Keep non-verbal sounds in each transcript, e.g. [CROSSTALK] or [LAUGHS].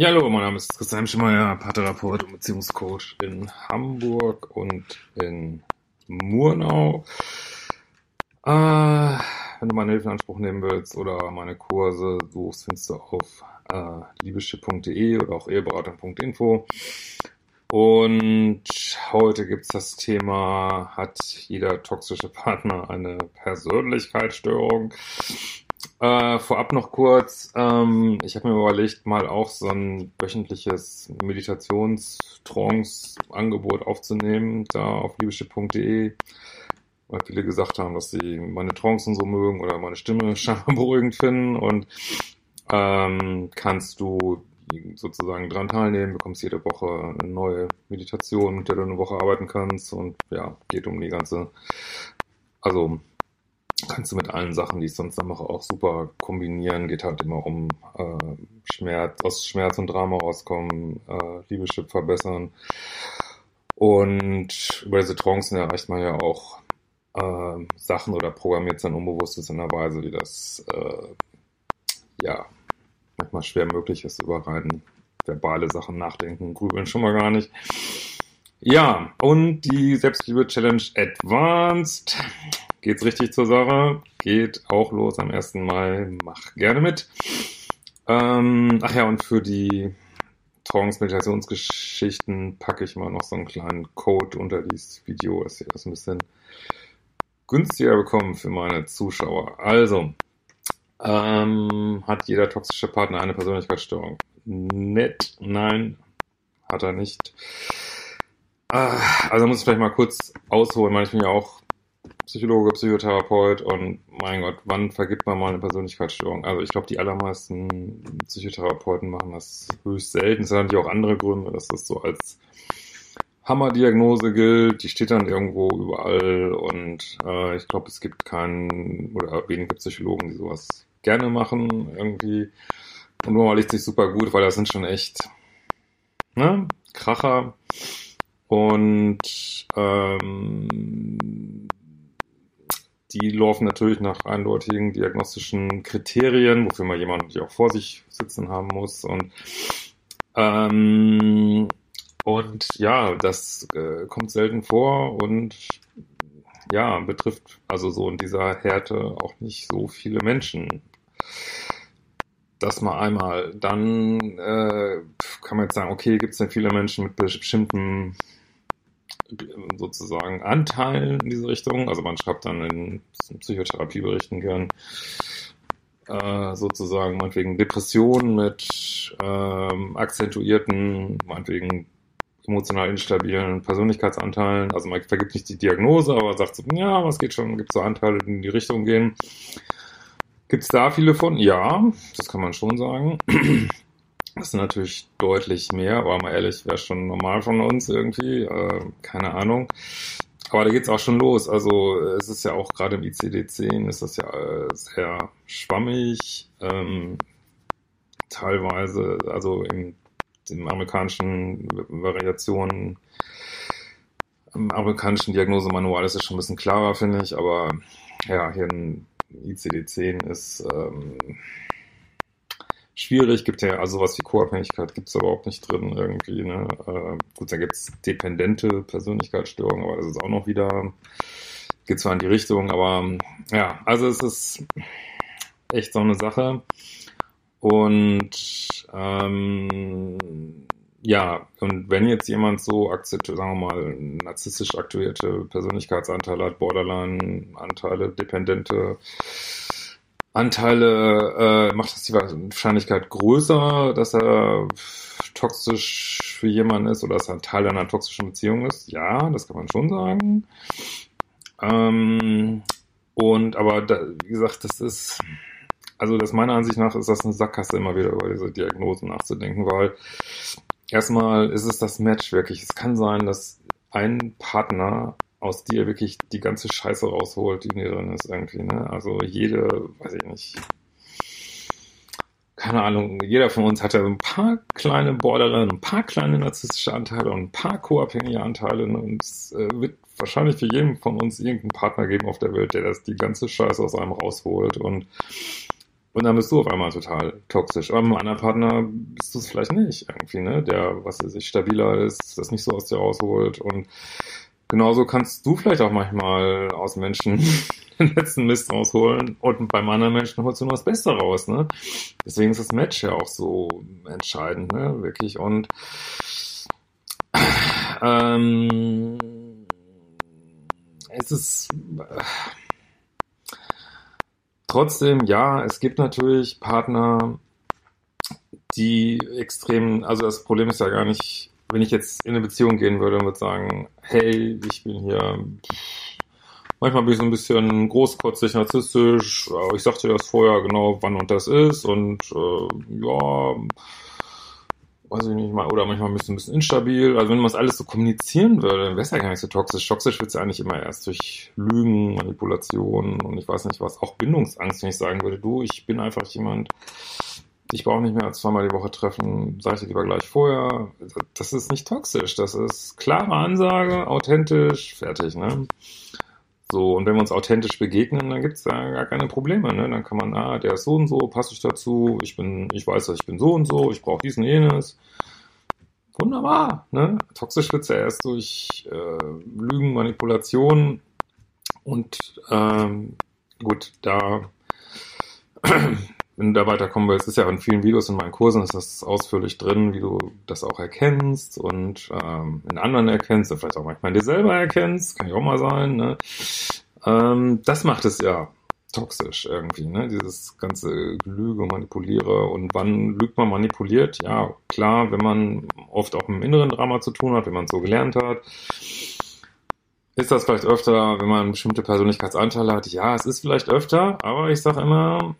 Ja, hallo, mein Name ist Christian Schemeier, Paartherapeut und Beziehungscoach in Hamburg und in Murnau. Äh, wenn du meine Hilfe in Anspruch nehmen willst oder meine Kurse suchst, findest du auf äh, liebeschip.de oder auch eheberatung.info. Und heute gibt's das Thema, hat jeder toxische Partner eine Persönlichkeitsstörung? Äh, vorab noch kurz, ähm, ich habe mir überlegt, mal auch so ein wöchentliches Meditationstrance-Angebot aufzunehmen, da auf liebeschip.de, weil viele gesagt haben, dass sie meine Trancen so mögen oder meine Stimme [LAUGHS] scheinbar beruhigend finden. Und ähm, kannst du sozusagen dran teilnehmen, bekommst jede Woche eine neue Meditation, mit der du eine Woche arbeiten kannst. Und ja, geht um die ganze, also kannst du mit allen Sachen, die ich sonst mache, auch super kombinieren. Geht halt immer um äh, Schmerz, aus Schmerz und Drama rauskommen, äh, Liebeschip verbessern. Und über diese Trancen erreicht man ja auch äh, Sachen oder programmiert sein Unbewusstes in einer Weise, wie das äh, ja manchmal schwer möglich ist über rein verbale Sachen nachdenken, grübeln schon mal gar nicht. Ja, und die Selbstliebe-Challenge Advanced geht's richtig zur Sache. Geht auch los am 1. Mai. Mach gerne mit. Ähm, ach ja, und für die Trance-Meditationsgeschichten packe ich mal noch so einen kleinen Code unter dieses Video, dass ihr das ein bisschen günstiger bekommen für meine Zuschauer. Also, ähm, hat jeder toxische Partner eine Persönlichkeitsstörung? Nett, nein, hat er nicht. Ah, also muss ich vielleicht mal kurz ausholen, weil ich bin ja auch Psychologe, Psychotherapeut und mein Gott, wann vergibt man mal eine Persönlichkeitsstörung? Also ich glaube, die allermeisten Psychotherapeuten machen das höchst selten. Es sind natürlich auch andere Gründe, dass das so als Hammerdiagnose gilt. Die steht dann irgendwo überall und äh, ich glaube, es gibt keinen oder wenige Psychologen, die sowas gerne machen irgendwie. Und nur liegt sich super gut, weil das sind schon echt ne, Kracher. Und ähm, die laufen natürlich nach eindeutigen diagnostischen Kriterien, wofür man jemanden die auch vor sich sitzen haben muss. Und, ähm, und ja, das äh, kommt selten vor und ja, betrifft also so in dieser Härte auch nicht so viele Menschen. Das mal einmal. Dann äh, kann man jetzt sagen, okay, gibt es denn viele Menschen mit bestimmten sozusagen Anteilen in diese Richtung. Also man schreibt dann in Psychotherapieberichten gern äh, sozusagen meinetwegen Depressionen mit ähm, akzentuierten, meinetwegen emotional instabilen Persönlichkeitsanteilen. Also man vergibt nicht die Diagnose, aber sagt so, ja, was geht schon, gibt so Anteile, die in die Richtung gehen. Gibt es da viele von? Ja, das kann man schon sagen. Das sind natürlich deutlich mehr, aber mal ehrlich, wäre schon normal von uns irgendwie. Äh, keine Ahnung. Aber da geht's auch schon los. Also es ist ja auch gerade im ICD-10 ist das ja äh, sehr schwammig. Ähm, teilweise, also in den amerikanischen Variationen, im amerikanischen Diagnosemanual ist es schon ein bisschen klarer, finde ich. Aber ja, hier in ICD-10 ist ähm, schwierig. Gibt ja also sowas wie Co-Abhängigkeit gibt es überhaupt nicht drin irgendwie. Ne? Äh, gut, da gibt es dependente Persönlichkeitsstörungen, aber das ist auch noch wieder, geht zwar in die Richtung, aber ja, also es ist echt so eine Sache. Und ähm, ja, und wenn jetzt jemand so sagen wir mal, narzisstisch aktuierte Persönlichkeitsanteile hat, Borderline-Anteile, dependente Anteile, äh, macht das die Wahrscheinlichkeit größer, dass er toxisch für jemanden ist oder dass er Teil einer toxischen Beziehung ist. Ja, das kann man schon sagen. Ähm, und aber da, wie gesagt, das ist, also das meiner Ansicht nach ist das eine Sackgasse immer wieder über diese Diagnosen nachzudenken, weil erstmal ist es das Match wirklich. Es kann sein, dass ein Partner aus dir wirklich die ganze Scheiße rausholt, die in dir drin ist irgendwie, ne? Also jede, weiß ich nicht, keine Ahnung, jeder von uns hat ja so ein paar kleine Borderline, ein paar kleine narzisstische Anteile und ein paar co-abhängige Anteile. Und es äh, wird wahrscheinlich für jeden von uns irgendeinen Partner geben auf der Welt, der das die ganze Scheiße aus einem rausholt. Und, und dann bist du auf einmal total toxisch. Aber mit einem anderen Partner bist du es vielleicht nicht irgendwie, ne? Der, was weiß ich, stabiler ist, das nicht so aus dir rausholt. Und genauso kannst du vielleicht auch manchmal aus Menschen [LAUGHS] den letzten Mist rausholen und beim anderen Menschen holst du nur das Beste raus, ne? Deswegen ist das Match ja auch so entscheidend, ne? Wirklich. Und [SIGHS] ähm, es ist äh, [SIGHS] trotzdem, ja, es gibt natürlich Partner, die extrem, also das Problem ist ja gar nicht, wenn ich jetzt in eine Beziehung gehen würde und würde sagen, hey, ich bin hier Manchmal bin ich so ein bisschen großkotzig, narzisstisch. Ich sagte dir das vorher genau, wann und das ist. Und äh, ja, weiß ich nicht mal, oder manchmal ein bisschen, ein bisschen instabil. Also wenn man das alles so kommunizieren würde, dann wäre es ja gar nicht so toxisch. Toxisch wird es ja eigentlich immer erst durch Lügen, Manipulation und ich weiß nicht was, auch Bindungsangst, wenn ich sagen würde, du, ich bin einfach jemand, ich brauche nicht mehr als zweimal die Woche treffen, sag ich dir lieber gleich vorher. Das ist nicht toxisch, das ist klare Ansage, authentisch, fertig, ne? So, und wenn wir uns authentisch begegnen, dann gibt's da gar keine Probleme. Ne? Dann kann man, ah, der ist so und so, passe ich dazu, ich bin, ich weiß, dass ich bin so und so, ich brauche dies und jenes. Wunderbar. Ne? Toxisch wird's ja erst durch äh, Lügen, Manipulation und ähm, gut, da [CLEARS THROAT] wenn du da weiterkommen willst, ist ja in vielen Videos in meinen Kursen ist das ausführlich drin, wie du das auch erkennst und ähm, in anderen erkennst, und vielleicht auch manchmal in dir selber erkennst, kann ja auch mal sein. Ne? Ähm, das macht es ja toxisch irgendwie, ne? Dieses ganze Lüge, Manipuliere und wann lügt man manipuliert? Ja, klar, wenn man oft auch mit dem inneren Drama zu tun hat, wenn man es so gelernt hat. Ist das vielleicht öfter, wenn man bestimmte Persönlichkeitsanteile hat? Ja, es ist vielleicht öfter, aber ich sage immer,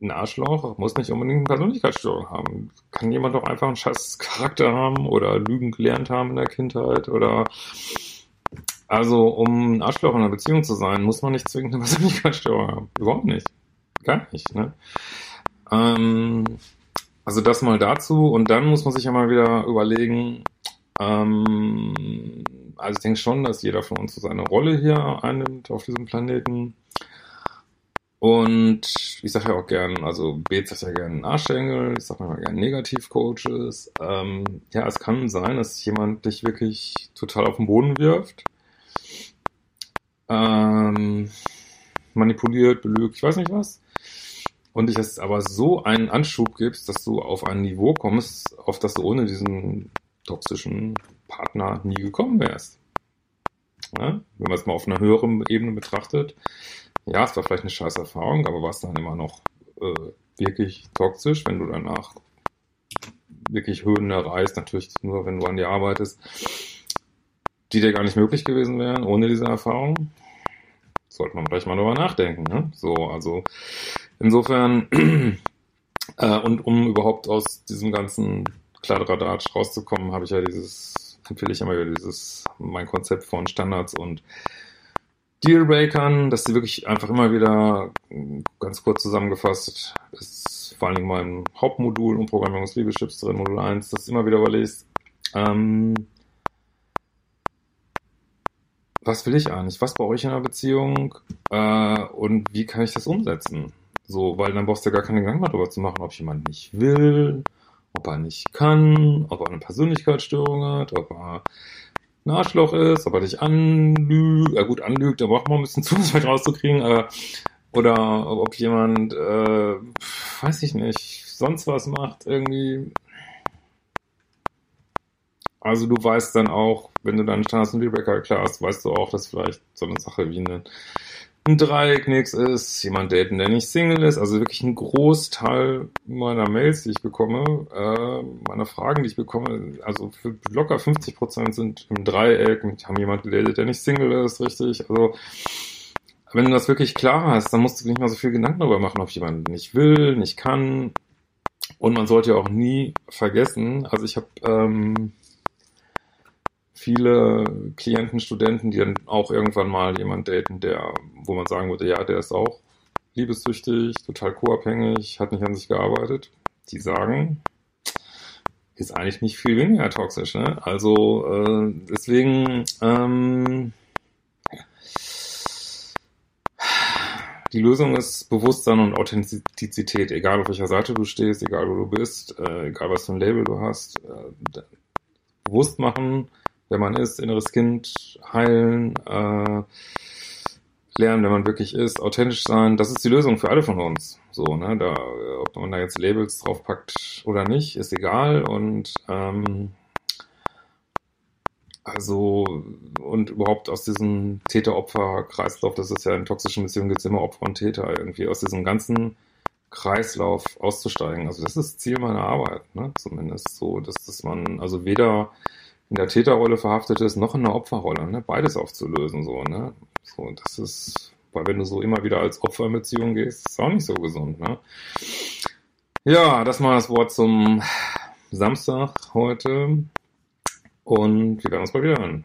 ein Arschloch muss nicht unbedingt eine Persönlichkeitsstörung haben. Kann jemand doch einfach einen scheiß Charakter haben oder Lügen gelernt haben in der Kindheit oder also um ein Arschloch in einer Beziehung zu sein, muss man nicht zwingend eine [LAUGHS] Persönlichkeitsstörung haben. Überhaupt nicht. Gar nicht, ne? Ähm, also das mal dazu und dann muss man sich ja mal wieder überlegen, ähm, also ich denke schon, dass jeder von uns so seine Rolle hier einnimmt auf diesem Planeten. Und ich sage ja auch gern, also Bet sagt ja gern Arschengel, ich sage mal gern Negativcoaches. Ähm, ja, es kann sein, dass jemand dich wirklich total auf den Boden wirft, ähm, manipuliert, belügt, ich weiß nicht was. Und dich es aber so einen Anschub gibst, dass du auf ein Niveau kommst, auf das du ohne diesen toxischen Partner nie gekommen wärst. Ja? Wenn man es mal auf einer höheren Ebene betrachtet, ja, es war vielleicht eine scheiß Erfahrung, aber war es dann immer noch äh, wirklich toxisch, wenn du danach wirklich Höhen erreichst, natürlich nur, wenn du an dir arbeitest, die dir gar nicht möglich gewesen wären ohne diese Erfahrung. Sollte man vielleicht mal darüber nachdenken. Ne? So, also insofern [CLEARS THROAT] äh, und um überhaupt aus diesem ganzen Kladderadatsch rauszukommen, habe ich ja dieses, empfehle ich immer wieder dieses, mein Konzept von Standards und Dealbreakern, dass sie wirklich einfach immer wieder, ganz kurz zusammengefasst, ist vor allen Dingen mein Hauptmodul und Programmierungsliebeschips drin, Modul 1, dass du immer wieder überlegst, ähm, was will ich eigentlich? Was brauche ich in einer Beziehung? Äh, und wie kann ich das umsetzen? So, weil dann brauchst du ja gar keine Gedanken darüber zu machen, ob jemand nicht will, ob er nicht kann, ob er eine Persönlichkeitsstörung hat, ob er ein Arschloch ist, ob er dich anlügt, ja gut, anlügt, da braucht man ein bisschen [LAUGHS] Zufall rauszukriegen, aber, oder ob jemand, äh, weiß ich nicht, sonst was macht, irgendwie. Also du weißt dann auch, wenn du deinen Dealbreaker erklärst, weißt du auch, dass vielleicht so eine Sache wie eine ein Dreieck nichts ist, jemand daten, der nicht Single ist, also wirklich ein Großteil meiner Mails, die ich bekomme, äh, meiner Fragen, die ich bekomme, also für locker 50 Prozent sind im Dreieck, haben jemand gedatet, der nicht Single ist, richtig, also wenn du das wirklich klar hast, dann musst du nicht mal so viel Gedanken darüber machen, ob jemand nicht will, nicht kann. Und man sollte ja auch nie vergessen, also ich habe ähm, viele Klienten, Studenten, die dann auch irgendwann mal jemand daten, der, wo man sagen würde, ja, der ist auch liebessüchtig, total co-abhängig, hat nicht an sich gearbeitet. Die sagen, ist eigentlich nicht viel weniger toxisch. Ne? Also äh, deswegen ähm, die Lösung ist Bewusstsein und Authentizität, egal auf welcher Seite du stehst, egal wo du bist, äh, egal was für ein Label du hast. Äh, bewusst machen, wer man ist, inneres Kind heilen, äh, lernen, wer man wirklich ist, authentisch sein. Das ist die Lösung für alle von uns. So, ne, da, ob man da jetzt Labels draufpackt oder nicht, ist egal. Und ähm, also, und überhaupt aus diesem Täter-Opfer-Kreislauf, das ist ja in toxischen Beziehungen gibt es immer Opfer und Täter, irgendwie aus diesem ganzen Kreislauf auszusteigen. Also das ist Ziel meiner Arbeit, ne? Zumindest so, dass, dass man also weder in der Täterrolle verhaftet ist, noch in der Opferrolle, ne? Beides aufzulösen, so, ne? So, das ist, weil wenn du so immer wieder als Opfer in Beziehung gehst, ist auch nicht so gesund, ne? Ja, das mal das Wort zum Samstag heute. Und wir werden uns bald wieder hören.